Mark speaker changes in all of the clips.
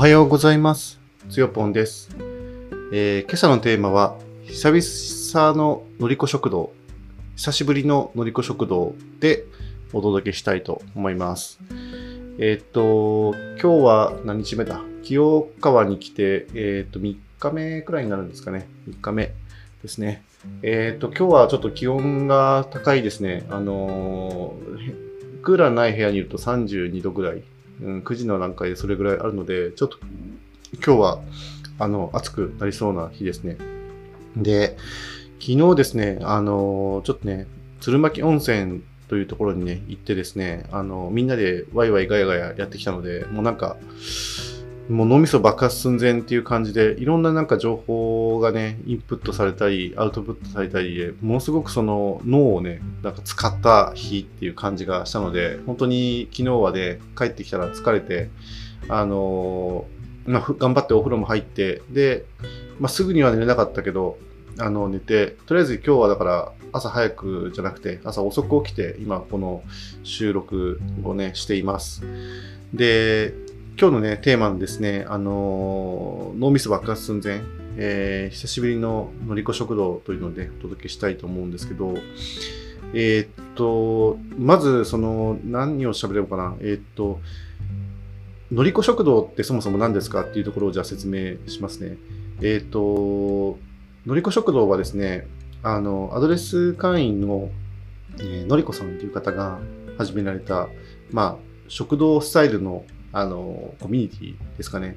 Speaker 1: はようございます。つよぽんです、えー今朝のテーマは、久々ののりこ食堂、久しぶりののりこ食堂でお届けしたいと思います。えーっと、今日は何日目だ？清川に来て、えーっと、3日目くらいになるんですかね。3日目ですね。えっと、今日はちょっと気温が高いですね。あのークーラーない部屋にいると32度ぐらいうん、9時の段階でそれぐらいあるので、ちょっと今日はあの暑くなりそうな日ですね。で、昨日ですね、あのちょっとね、鶴巻温泉というところにね、行ってですね、あのみんなでワイワイガヤガヤやってきたので、もうなんか、もう脳みそ爆発寸前っていう感じで、いろんななんか情報がね、インプットされたり、アウトプットされたりで、ものすごくその脳をね、なんか使った日っていう感じがしたので、本当に昨日はね、帰ってきたら疲れて、あのーまあ、頑張ってお風呂も入って、で、まあ、すぐには寝れなかったけど、あの、寝て、とりあえず今日はだから朝早くじゃなくて、朝遅く起きて、今この収録をね、しています。で、今日のね、テーマのですね、あのー脳みそ爆発寸前、えー久しぶりののりこ食堂というのでお届けしたいと思うんですけど、えーっと、まず、その、何を喋れるかな？えーっと、のりこ食堂ってそもそも何ですかっていうところをじゃあ説明しますね。えっと、のりこ食堂はですね、あの、アドレス会員の、えーのりこさんという方が始められた、まあ、食堂スタイルの、あの、コミュニティですかね。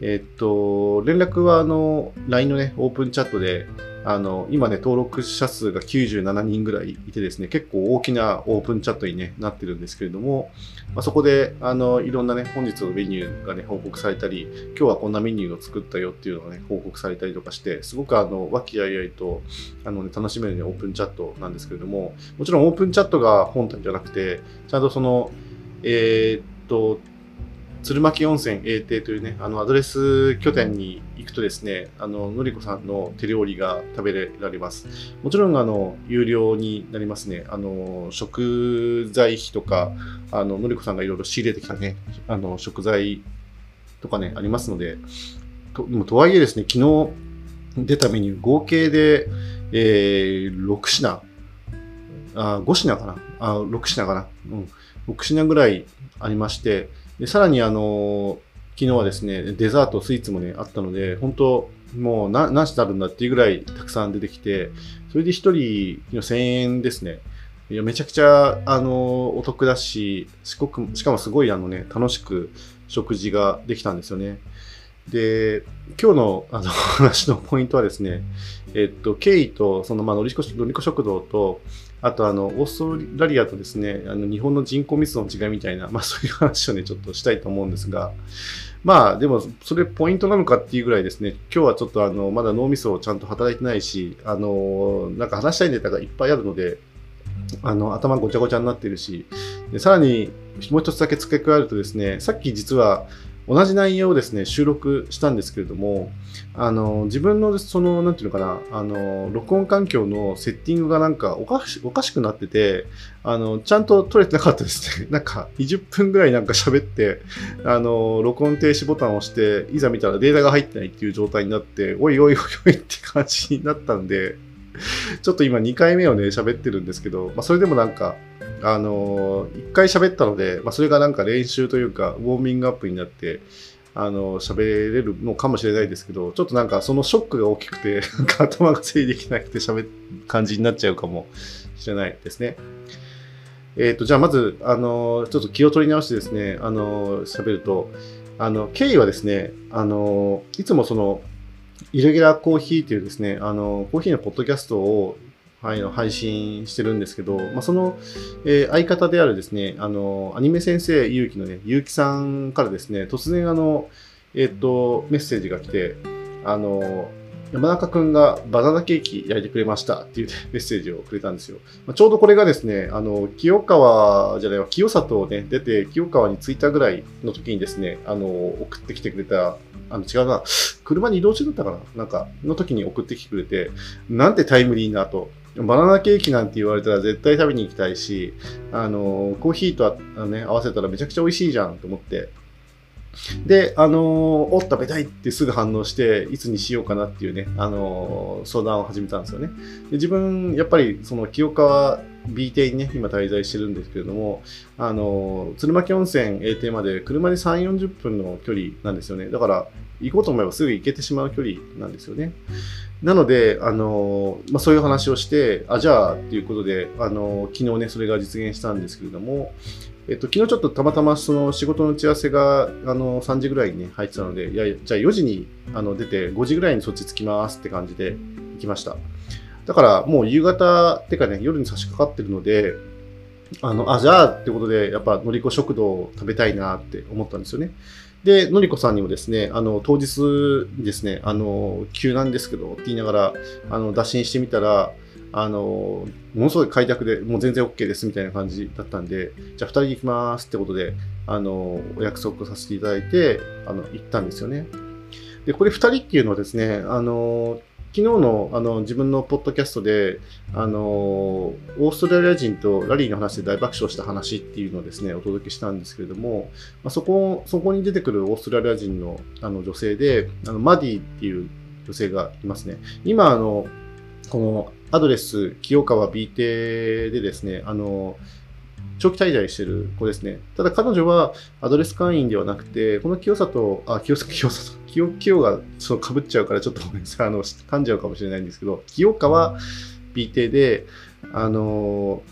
Speaker 1: えっと、連絡は、あの、LINE のね、オープンチャットで、あの、今ね、登録者数が97人ぐらいいてですね、結構大きなオープンチャットに、ね、なってるんですけれども、まあ、そこで、あの、いろんなね、本日のメニューがね、報告されたり、今日はこんなメニューを作ったよっていうのがね、報告されたりとかして、すごくあの、和気あいあいと、あのね、楽しめるね、オープンチャットなんですけれども、もちろんオープンチャットが本体じゃなくて、ちゃんとその、えーっと、鶴巻温泉永定というね、あのアドレス拠点に行くとですね、あの、のりこさんの手料理が食べられます。もちろん、あの、有料になりますね。あの、食材費とか、あの、のりこさんがいろいろ仕入れてきたね、あの、食材とかね、ありますので、とでもとはいえですね、昨日出たメニュー、合計で、えー、6品、あ5品かなあ ?6 品かなうん。6品ぐらいありまして、でさらにあの昨日はですね、デザート、スイーツもね、あったので、本当もう何何品あるんだっていうぐらいたくさん出てきて、それで1人1000円ですね。いや、めちゃくちゃ、あのお得だし、すごく、しかもすごいあのね、楽しく食事ができたんですよね。で、今日のあの 話のポイントはですね、えっと、経緯と、その、まあ、のりこ、のりこ食堂と、あと、あの、オーストラリアとですね、あの、日本の人口密度の違いみたいな、まあ、そういう話をね、ちょっとしたいと思うんですが、まあ、でも、それポイントなのかっていうぐらいですね、今日はちょっとあの、まだ脳みそをちゃんと働いてないし、あの、なんか話したいネタがいっぱいあるので、あの、頭ごちゃごちゃになってるし、でさらに、もう一つだけ付け加えるとですね、さっき実は、同じ内容をですね、収録したんですけれども、あの、自分の、その、なんていうのかな、あの、録音環境のセッティングがなんかおかしおかしくなってて、あの、ちゃんと撮れてなかったですね。なんか、20分ぐらいなんか喋って、あの、録音停止ボタンを押して、いざ見たらデータが入ってないっていう状態になって、おいおいおいおいって感じになったんで、ちょっと今2回目をね、喋ってるんですけど、まあ、それでもなんか、あのー、1回喋ったので、まあ、それがなんか練習というか、ウォーミングアップになって、あの、喋れるのかもしれないですけど、ちょっとなんかそのショックが大きくて、なんか頭が整理できなくて喋る感じになっちゃうかもしれないですね。えっ、と、じゃあまず、あの、ちょっと気を取り直してですね、あの、喋ると、あの、経緯はですね、あの、いつもその、イレギュラーコーヒーというですね、あの、コーヒーのポッドキャストを、はい、配信してるんですけど、まあ、その、えー相方であるですね、あの、アニメ先生ゆうきのね、ゆうきさんからですね、突然あの、えっ、と、メッセージが来て、あの、山中くんがバナナケーキ焼いてくれましたっていう、メッセージをくれたんですよ。まあ、ちょうどこれがですね、あの、清川じゃないわ、清里をね、出て、清川に着いたぐらいの時にですね、あの、送ってきてくれた、あの、違うな、車に移動中だったかななんか、の時に送ってきてくれて、なんてタイムリーなと。バナナケーキなんて言われたら絶対食べに行きたいし、あの、コーヒーとあ、ね、合わせたらめちゃくちゃ美味しいじゃんと思って、で、あのーお食べたいってすぐ反応して、いつにしようかなっていうね、あのー相談を始めたんですよね。で自分、やっぱり、その、清川 B 邸にね、今滞在してるんですけれども、あのー鶴巻温泉 A 邸まで車で3、40分の距離なんですよね。だから、行こうと思えばすぐ行けてしまう距離なんですよね。なので、あのまあ、そういう話をして、あ、じゃあ、っていうことで、あの昨日ね、それが実現したんですけれども、えっと、昨日ちょっとたまたまその仕事の打ち合わせがあの3時ぐらいに、ね、入ってたので、いや、じゃあ4時にあの出て、5時ぐらいにそっち着きますって感じで行きました。だからもう夕方ってかね、夜に差し掛かってるので、あの、あ、じゃあってことで、やっぱのりこ食堂を食べたいなって思ったんですよね。で、のりこさんにもですね、あの、当日ですね、あの、急なんですけどって言いながら、あの、打診してみたら、あの、ものすごい開拓で、もう全然 OK ですみたいな感じだったんで、じゃあ2人で行きますってことで、あの、お約束させていただいて、あの、行ったんですよね。で、これ2人っていうのはですね、あの、昨日のあの自分のポッドキャストで、あの、オーストラリア人とラリーの話で大爆笑した話っていうのをですね、お届けしたんですけれども、まあ、そこ、そこに出てくるオーストラリア人のあの女性で、あのマディっていう女性がいますね。今、あの、このアドレス、清川 B 邸でですね、あの、長期滞在してる子ですね。ただ彼女はアドレス会員ではなくて、この清里、あ、清里、清里、清、清がそう被っちゃうからちょっとごめんなさい、あの、噛んじゃうかもしれないんですけど、清川 B 邸で、あの、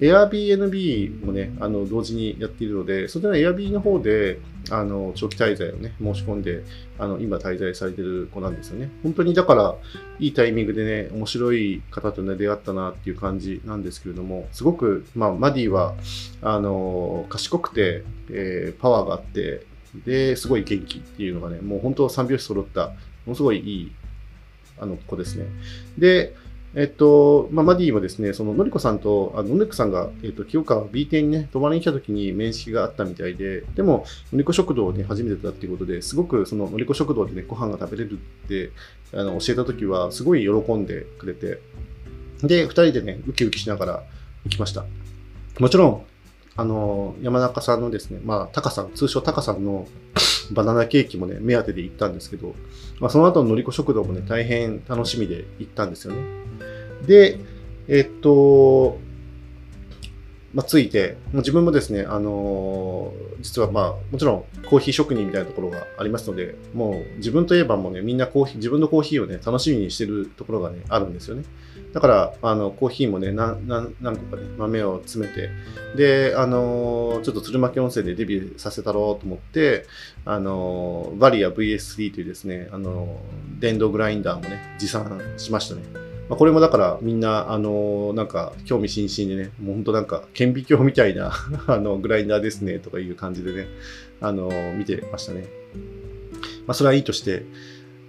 Speaker 1: Airbnb もね、あの、同時にやっているので、それの Airbnb の方で、あの、長期滞在をね、申し込んで、あの、今滞在されてる子なんですよね。本当にだから、いいタイミングでね、面白い方とね、出会ったなっていう感じなんですけれども、すごく、まあ、マディは、あの、賢くて、えーパワーがあって、で、すごい元気っていうのがね、もう本当三拍子揃った、ものすごいいい、あの、子ですね。で、えっと、まあ、マディもですね、その、のりこさんと、あの、のりこさんが、えっと、清川 B 店にね、泊まりに来た時に面識があったみたいで、でも、のりこ食堂をね、初めてだっていうことで、すごく、その、のりこ食堂でね、ご飯が食べれるって、あの、教えた時は、すごい喜んでくれて、で、二人でね、ウキウキしながら行きました。もちろん、あの、山中さんのですね、まあ、タカさん、通称タカさんの バナナケーキもね、目当てで行ったんですけど、まあ、その後ののりこ食堂もね、大変楽しみで行ったんですよね。で、えっと、まあ、ついて、もう自分もですね、あのー実はまあ、もちろんコーヒー職人みたいなところがありますので、もう自分といえばもうね、みんなコーヒー、自分のコーヒーをね、楽しみにしてるところがね、あるんですよね。だから、あの、コーヒーもね、何何何個かね、豆を詰めて、で、あのーちょっと鶴巻温泉でデビューさせたろうと思って、あのーバリア VS3 というですね、あの電動グラインダーもね、持参しましたね。まあ、これもだからみんな、あのなんか興味津々でね、もう本当なんか顕微鏡みたいな あのグラインダーですねとかいう感じでね、あの見てましたね。まあ、それはいいとして、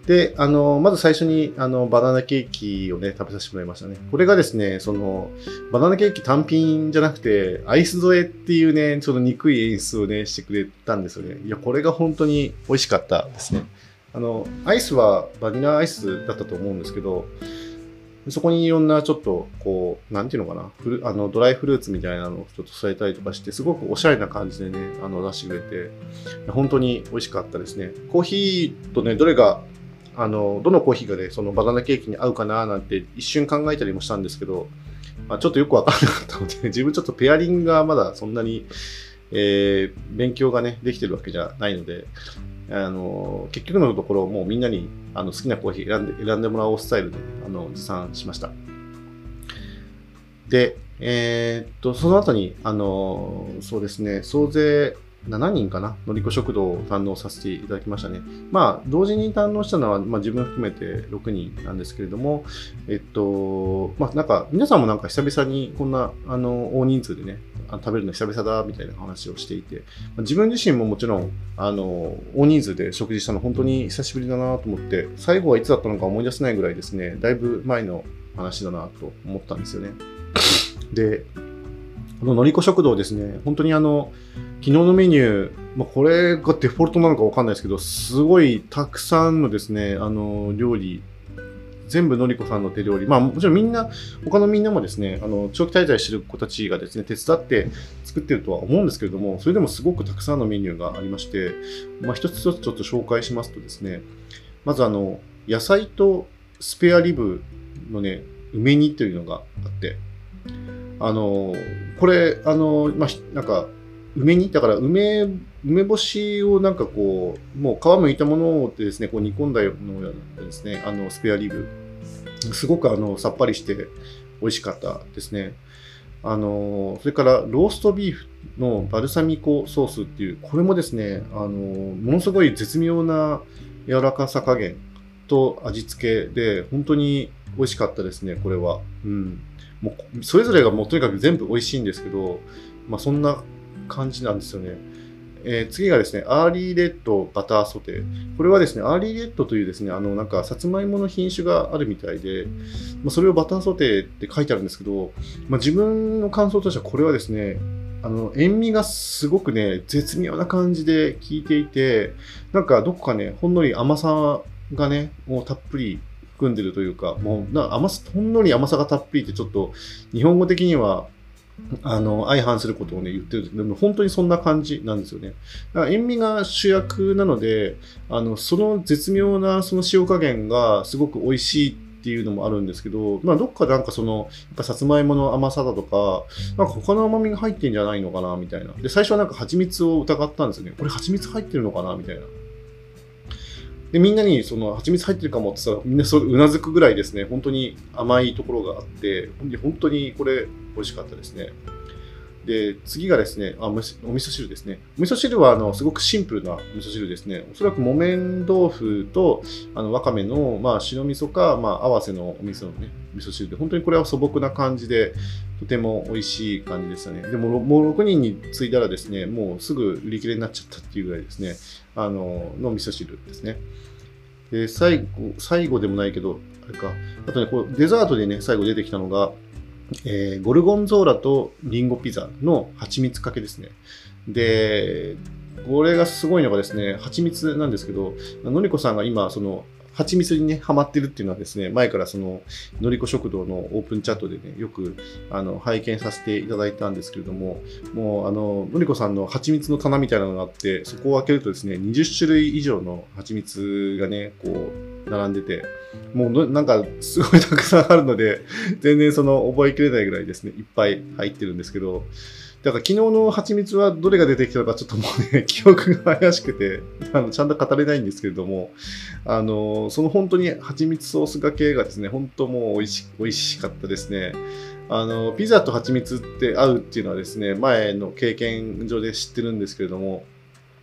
Speaker 1: で、あのまず最初にあのバナナケーキをね、食べさせてもらいましたね。これがですね、その、バナナケーキ単品じゃなくて、アイス添えっていうね、ちょっと憎い演出をね、してくれたんですよね。いや、これが本当に美味しかったですね。あの、アイスはバニラアイスだったと思うんですけど、そこにいろんなちょっと、こう、なんていうのかな、フルあのドライフルーツみたいなのをちょっと添えたりとかして、すごくおしゃれな感じでね、あの出してくれて、本当に美味しかったですね。コーヒーとね、どれが、あの、どのコーヒーがね、そのバナナケーキに合うかななんて一瞬考えたりもしたんですけど、まあ、ちょっとよくわからなかったので、自分ちょっとペアリングがまだそんなに、えー勉強がね、できてるわけじゃないので、あの結局のところ、もうみんなにあの好きなコーヒー選んで選んでもらおうスタイルであの持参しました。で、えーっと、その後に、あのそうですね、総勢7人かな、のりこ食堂を堪能させていただきましたね。まあ、同時に堪能したのは、まあ、自分含めて6人なんですけれども、えっと、まあ、なんか、皆さんもなんか久々にこんな、あの、大人数でね、食べるの久々だ、みたいな話をしていて、ま自分自身ももちろん、あの、大人数で食事したの本当に久しぶりだなと思って、最後はいつだったのか思い出せないぐらいですね、だいぶ前の話だなと思ったんですよね。で、こののりこ食堂ですね、本当にあの、昨日のメニュー、まあ、これがデフォルトなのかわかんないですけど、すごいたくさんのですね、あの、料理全部のりこさんの手料理。まあもちろんみんな、他のみんなもですね、あの、長期滞在してる子たちがですね、手伝って作ってるとは思うんですけれども、それでもすごくたくさんのメニューがありまして、まあ一つ一つちょっと紹介しますとですね、まずあの、野菜とスペアリブのね、梅煮というのがあって、あの、これ、あの、まあ、なんか、梅煮だから梅、梅干しをなんかこう、もう皮むいたものでですね、こう煮込んだようなですね、あの、スペアリブ。すごくあの、さっぱりして美味しかったですね。あの、それからローストビーフのバルサミコソースっていう、これもですね、あの、ものすごい絶妙な柔らかさ加減と味付けで、本当に美味しかったですね、これは。うん。もう、それぞれがもうとにかく全部美味しいんですけど、まあそんな感じなんですよね。えー次がですね、アーリーレッドバターソテー。これはですね、アーリーレッドというですね、あの、なんか、さつまいもの品種があるみたいで、まあ、それをバターソテーって書いてあるんですけど、まあ、自分の感想としてはこれはですね、あの、塩味がすごくね、絶妙な感じで効いていて、なんかどこかね、ほんのり甘さがね、もうたっぷり含んでるというか、もうな甘さ、ほんのり甘さがたっぷりってちょっと、日本語的には、あの、相反することをね、言ってるんですけど、でも本当にそんな感じなんですよね。だから塩味が主役なので、あの、その絶妙なその塩加減がすごく美味しいっていうのもあるんですけど、まあ、どっかなんかその、やっぱさつまいもの甘さだとか、なんか他の甘みが入ってんじゃないのかな、みたいな。で、最初はなんか蜂蜜を疑ったんですよね。これ蜂蜜入ってるのかな、みたいな。で、みんなにその蜂蜜入ってるかもって言ったら、みんなそれうなずくぐらいですね、本当に甘いところがあって、本当にこれ美味しかったですね。で、次がですね、あ、むしお味噌汁ですね。お味噌汁は、あの、すごくシンプルな味噌汁ですね。おそらく木綿豆腐と、あの、わかめの、まあ、白味噌か、まあ、合わせのお味噌のね、味噌汁で、本当にこれは素朴な感じで、とても美味しい感じでしたね。でも、もう6人に継いだらですね、もうすぐ売り切れになっちゃったっていうぐらいですね、あの、の味噌汁ですね。で、最後、最後でもないけど、あれか、あとね、こうデザートでね、最後出てきたのが、えーゴルゴンゾーラとリンゴピザの蜂蜜かけですね。で、これがすごいのがですね、蜂蜜なんですけど、のりこさんが今、その、蜂蜜にね、ハマってるっていうのはですね、前からその、のりこ食堂のオープンチャットでね、よく、あの、拝見させていただいたんですけれども、もう、あの、のりこさんの蜂蜜の棚みたいなのがあって、そこを開けるとですね、20種類以上の蜂蜜がね、こう、並んでて、もう、なんか、すごいたくさんあるので、全然その、覚えきれないぐらいですね、いっぱい入ってるんですけど、だから昨日の蜂蜜はどれが出てきたのかちょっともうね、記憶が怪しくて、あのちゃんと語れないんですけれども、あの、その本当に蜂蜜ソースがけがですね、本当もう美味し美味しかったですね。あの、ピザと蜂蜜って合うっていうのはですね、前の経験上で知ってるんですけれども、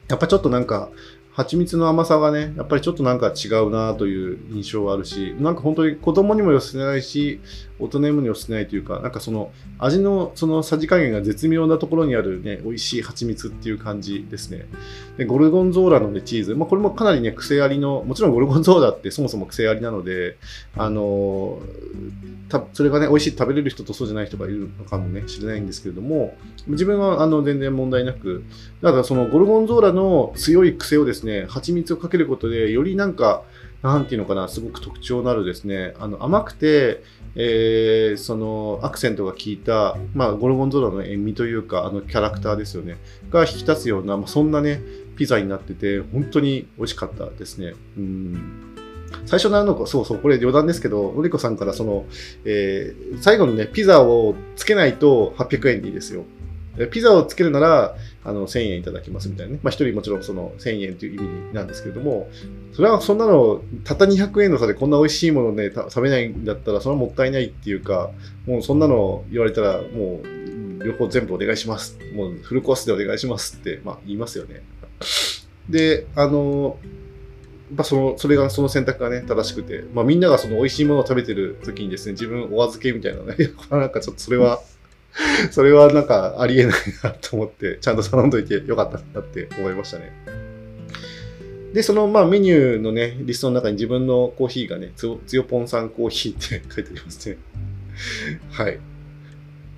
Speaker 1: やっぱちょっとなんか、蜂蜜の甘さがね、やっぱりちょっとなんか違うなという印象はあるし、なんか本当に子供にも寄せないし、大人にも寄せないというか、なんかその味のそのさじ加減が絶妙なところにあるね、美味しい蜂蜜っていう感じですね。で、ゴルゴンゾーラのね、チーズ。まあこれもかなりね、癖ありの、もちろんゴルゴンゾーラってそもそも癖ありなので、あのたそれがね、美味しい食べれる人とそうじゃない人がいるのかもね、知れないんですけれども、自分はあの全然問題なく、だからそのゴルゴンゾーラの強い癖をですね、蜂蜜をかけることで、よりなんか、なんていうのかな、すごく特徴のあるですね、あの甘くて、えーそのアクセントが効いた、まあ、ゴルゴンゾーラの塩味というか、あのキャラクターですよね、が引き立つような、まあ、そんなね、ピザになってて、本当に美味しかったですね。うん最初のあのか、そうそう、これ余談ですけど、のりこさんからその、えー最後のね、ピザをつけないと800円でいいですよ。ピザをつけるなら、あの、1000円いただきますみたいなね。まあ、一人もちろんその1000円という意味なんですけれども、それはそんなの、たった200円の差でこんな美味しいものね、食べないんだったら、それはもったいないっていうか、もうそんなの言われたら、もう、両方全部お願いします。もうフルコースでお願いしますって、まあ、言いますよね。で、あの、やっぱその、それが、その選択がね、正しくて、まあみんながその美味しいものを食べてる時にですね、自分お預けみたいなね、なんかちょっとそれは、それはなんかありえないなと思って、ちゃんと頼んどいてよかったなって思いましたね。で、そのまあメニューのね、リストの中に自分のコーヒーがね、つよぽんさんコーヒーって書いてありますね。はい。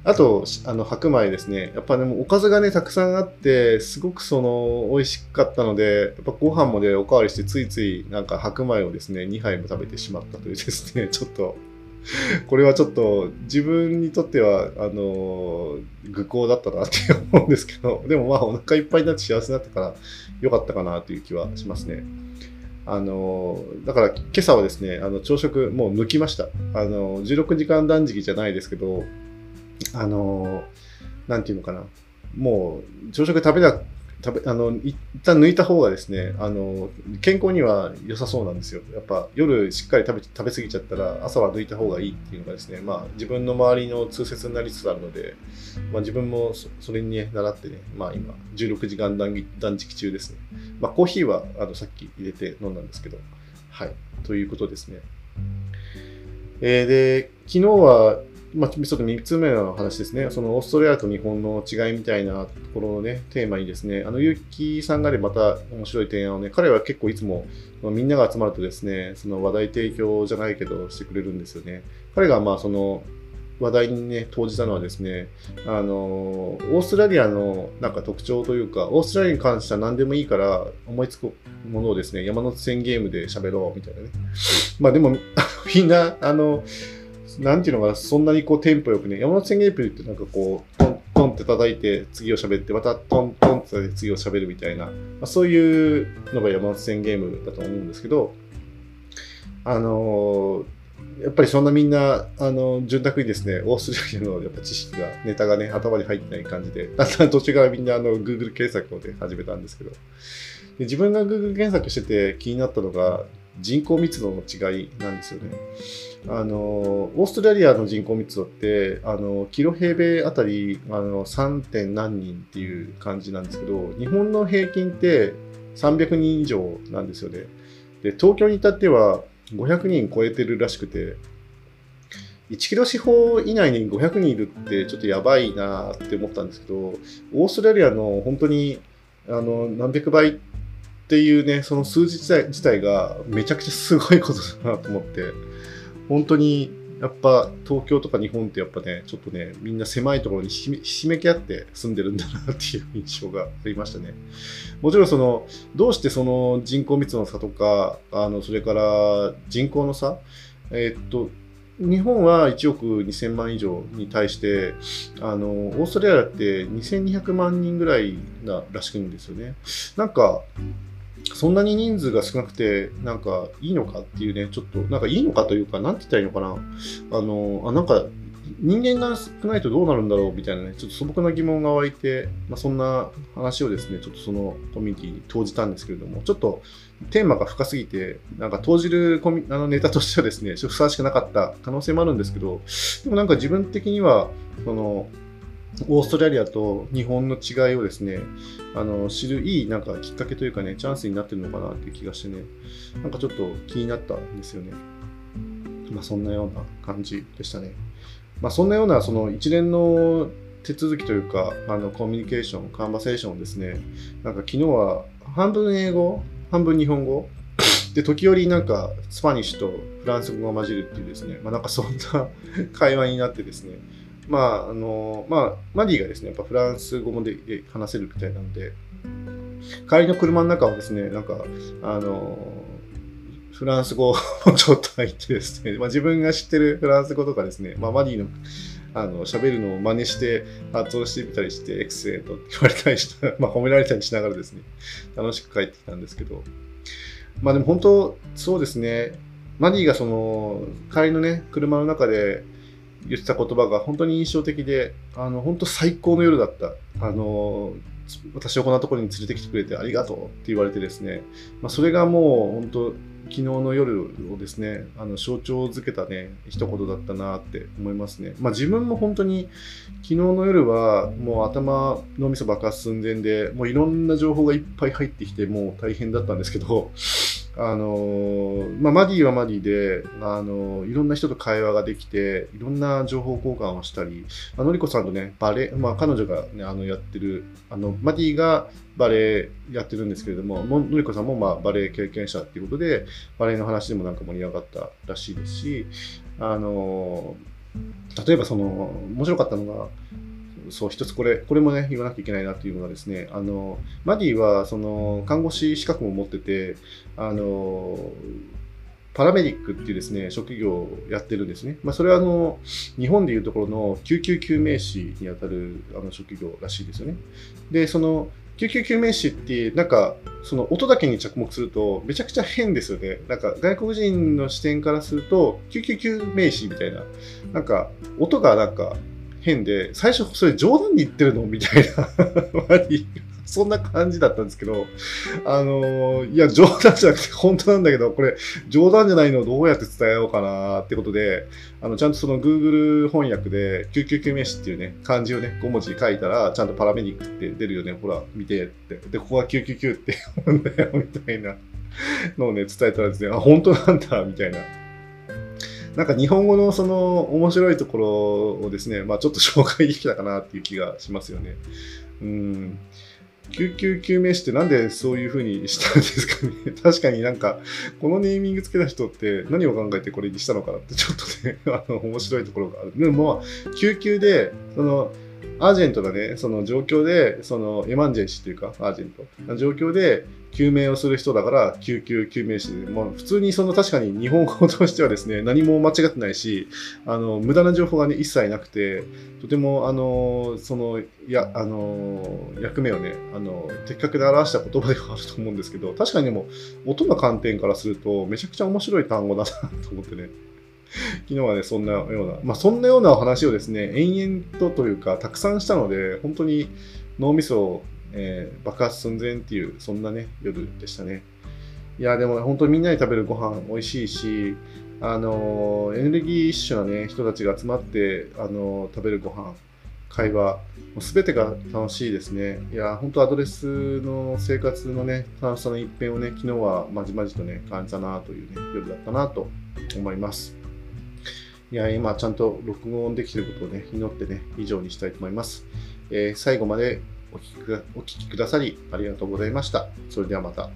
Speaker 1: あと、あの、白米ですね。やっぱでもおかずがね、たくさんあって、すごくその、美味しかったので、やっぱご飯もね、おかわりして、ついついなんか白米をですね、2杯も食べてしまったというですね、ちょっと、これはちょっと自分にとっては、あの、愚行だったなって思うんですけど、でもまあお腹いっぱいになって幸せになったからよかったかなという気はしますね。あの、だから今朝はですね、あの朝食もう抜きました。あの、16時間断食じゃないですけど、あの、なんていうのかな。もう、朝食食べな、食べ、あの、一旦抜いた方がですね、あの、健康には良さそうなんですよ。やっぱ夜しっかり食べ、食べ過ぎちゃったら朝は抜いた方がいいっていうのがですね、まあ自分の周りの通説になりつつあるので、まあ自分もそれにね、習ってね、まあ今、16時間断食中ですね。まあコーヒーは、あの、さっき入れて飲んだんですけど、はい。ということですね。えー、で、昨日は、まあ、ちょっと3つ目の話ですね。そのオーストラリアと日本の違いみたいなところのね、テーマにですね、あの、結城さんがね、また面白い提案をね、彼は結構いつも、みんなが集まるとですね、その話題提供じゃないけどしてくれるんですよね。彼がまあ、その、話題にね、投じたのはですね、あの、オーストラリアのなんか特徴というか、オーストラリアに関しては何でもいいから思いつくものをですね、山手線ゲームで喋ろうみたいなね。まあでも、みんな、あの、なんていうのかな、そんなにこうテンポよくね、山手線ゲームってなんかこう、トントンって叩いて次を喋って、またトントンって叩いて次を喋るみたいな、まあ、そういうのが山手線ゲームだと思うんですけど、あのー、やっぱりそんなみんな、あの、潤沢にですね、オーストラリアのやっぱ知識が、ネタがね、頭に入ってない感じで、だんだん途中からみんなあの、Google 検索をね、始めたんですけど、で自分が Google 検索してて気になったのが、人口密度の違いなんですよね。あのオーストラリアの人口密度ってあのキロ平米あたりあの 3. 点何人っていう感じなんですけど日本の平均って300人以上なんですよね。で東京に至っては500人超えてるらしくて1キロ四方以内に500人いるってちょっとやばいなって思ったんですけどオーストラリアの本当にあの何百倍ってっていうねその数字自体自体がめちゃくちゃすごいことだなと思って。本当にやっぱ東京とか日本ってやっぱね、ちょっとね、みんな狭いところにひしめき合って住んでるんだなっていう印象がありましたね。もちろんその、どうしてその人口密度の差とか、あの、それから人口の差、えー、っと、日本は1億2000万以上に対して、あの、オーストラリアって2200万人ぐらいならしくんですよね。なんか、そんなに人数が少なくて、なんかいいのかっていうね、ちょっと、なんかいいのかというか、なんて言ったらいいのかな。あの、あ、なんか、人間が少ないとどうなるんだろうみたいなね、ちょっと素朴な疑問が湧いて、まあ、そんな話をですね、ちょっとそのコミュニティに投じたんですけれども、ちょっとテーマが深すぎて、なんか投じるコミあのネタとしてはですね、ちょっとふさわしくなかった可能性もあるんですけど、でもなんか自分的には、その、オーストラリアと日本の違いをですね、あの知るいいなんかきっかけというかね、チャンスになってるのかなっていう気がしてね、なんかちょっと気になったんですよね。まあそんなような感じでしたね。まあそんなようなその一連の手続きというか、あのコミュニケーション、カンバセーションですね、なんか昨日は半分英語、半分日本語、で、時折なんかスパニッシュとフランス語が混じるっていうですね、まあなんかそんな会話になってですね、まあ、あの、まあ、マディがですね、やっぱフランス語もで話せるみたいなので、帰りの車の中はですね、なんか、あの、フランス語もちょっと入ってですね、まあ、自分が知ってるフランス語とかですね、まあ、マディのあの喋るのを真似して発音してみたりして、エクセントって言われたりした、まあ、褒められたりしながらですね、楽しく帰ってきたんですけど、まあでも本当、そうですね、マディがその、帰りのね、車の中で、言ってた言葉が本当に印象的で、あの、本当最高の夜だった。あの、私をこんなところに連れてきてくれてありがとうって言われてですね、まあ、それがもう本当、昨日の夜をですね、あの象徴づけたね、一言だったなって思いますね。まあ自分も本当に昨日の夜はもう頭のみそ爆発寸前で、もういろんな情報がいっぱい入ってきて、もう大変だったんですけど、あのまあ、マディはマディで、あのいろんな人と会話ができて、いろんな情報交換をしたり、あのりこさんとね、バレまあ、彼女が、ね、あのやってる、あのマディがバレエやってるんですけれども、のりこさんもまあバレエ経験者っていうことで、バレエの話でもなんか盛り上がったらしいですし、あの例えばその、面白かったのが、そう、一つこれ、これもね、言わなきゃいけないなっていうのがですね、あの、マディは、その、看護師資格も持ってて、あの、パラメディックっていうですね、職業をやってるんですね。まあ、それはあの、日本でいうところの救急救命士にあたるあの職業らしいですよね。で、その、救急救命士って、なんか、その音だけに着目すると、めちゃくちゃ変ですよね。なんか、外国人の視点からすると、救急救命士みたいな、なんか、音がなんか変で、最初それ冗談に言ってるの？みたいな そんな感じだったんですけど、あのー、いや、冗談じゃなくて本当なんだけど、これ、冗談じゃないのをどうやって伝えようかなってことで、あの、ちゃんとその Google 翻訳で、救急救命士っていうね、漢字をね、5文字書いたら、ちゃんとパラメディックって出るよね、ほら、見てって。で、ここが救急救って読んだよ、みたいなのをね、伝えたらですね、あ、本当なんだ、みたいな。なんか日本語のその面白いところをですね、まあちょっと紹介できたかなっていう気がしますよね。うん。救急救命士ってなんでそういう風にしたんですかね 確かになんか、このネーミングつけた人って何を考えてこれにしたのかなってちょっとね、あの、面白いところがある。でも、まあ救急で、その、アージェントがね、その状況で、そのエマンジェンシーというか、アージェント、状況で救命をする人だから、救急救命士で、まあ、普通にその確かに日本語としてはですね、何も間違ってないし、あの、無駄な情報がね、一切なくて、とても、あの、その、や、あの、役目をね、あの、的確で表した言葉ではあると思うんですけど、確かにでも、音の観点からすると、めちゃくちゃ面白い単語だなと思ってね。昨日はね、そんなような、まあ、そんなようなお話をですね、延々とというか、たくさんしたので、本当に脳みそを、えー、爆発寸前っていう、そんなね、夜でしたね。いや、でも本当にみんなで食べるご飯美味しいし、あのエネルギッシュなね、人たちが集まって、あの食べるご飯会話、すべてが楽しいですね。いや、本当アドレスの生活のね、楽しさの一辺をね、昨日はまじまじとね、感じたなというね、夜だったなと思います。いや、今ちゃんと録音できてることをね、祈ってね、以上にしたいと思います。えー、最後までお聴きくださりありがとうございました。それではまた。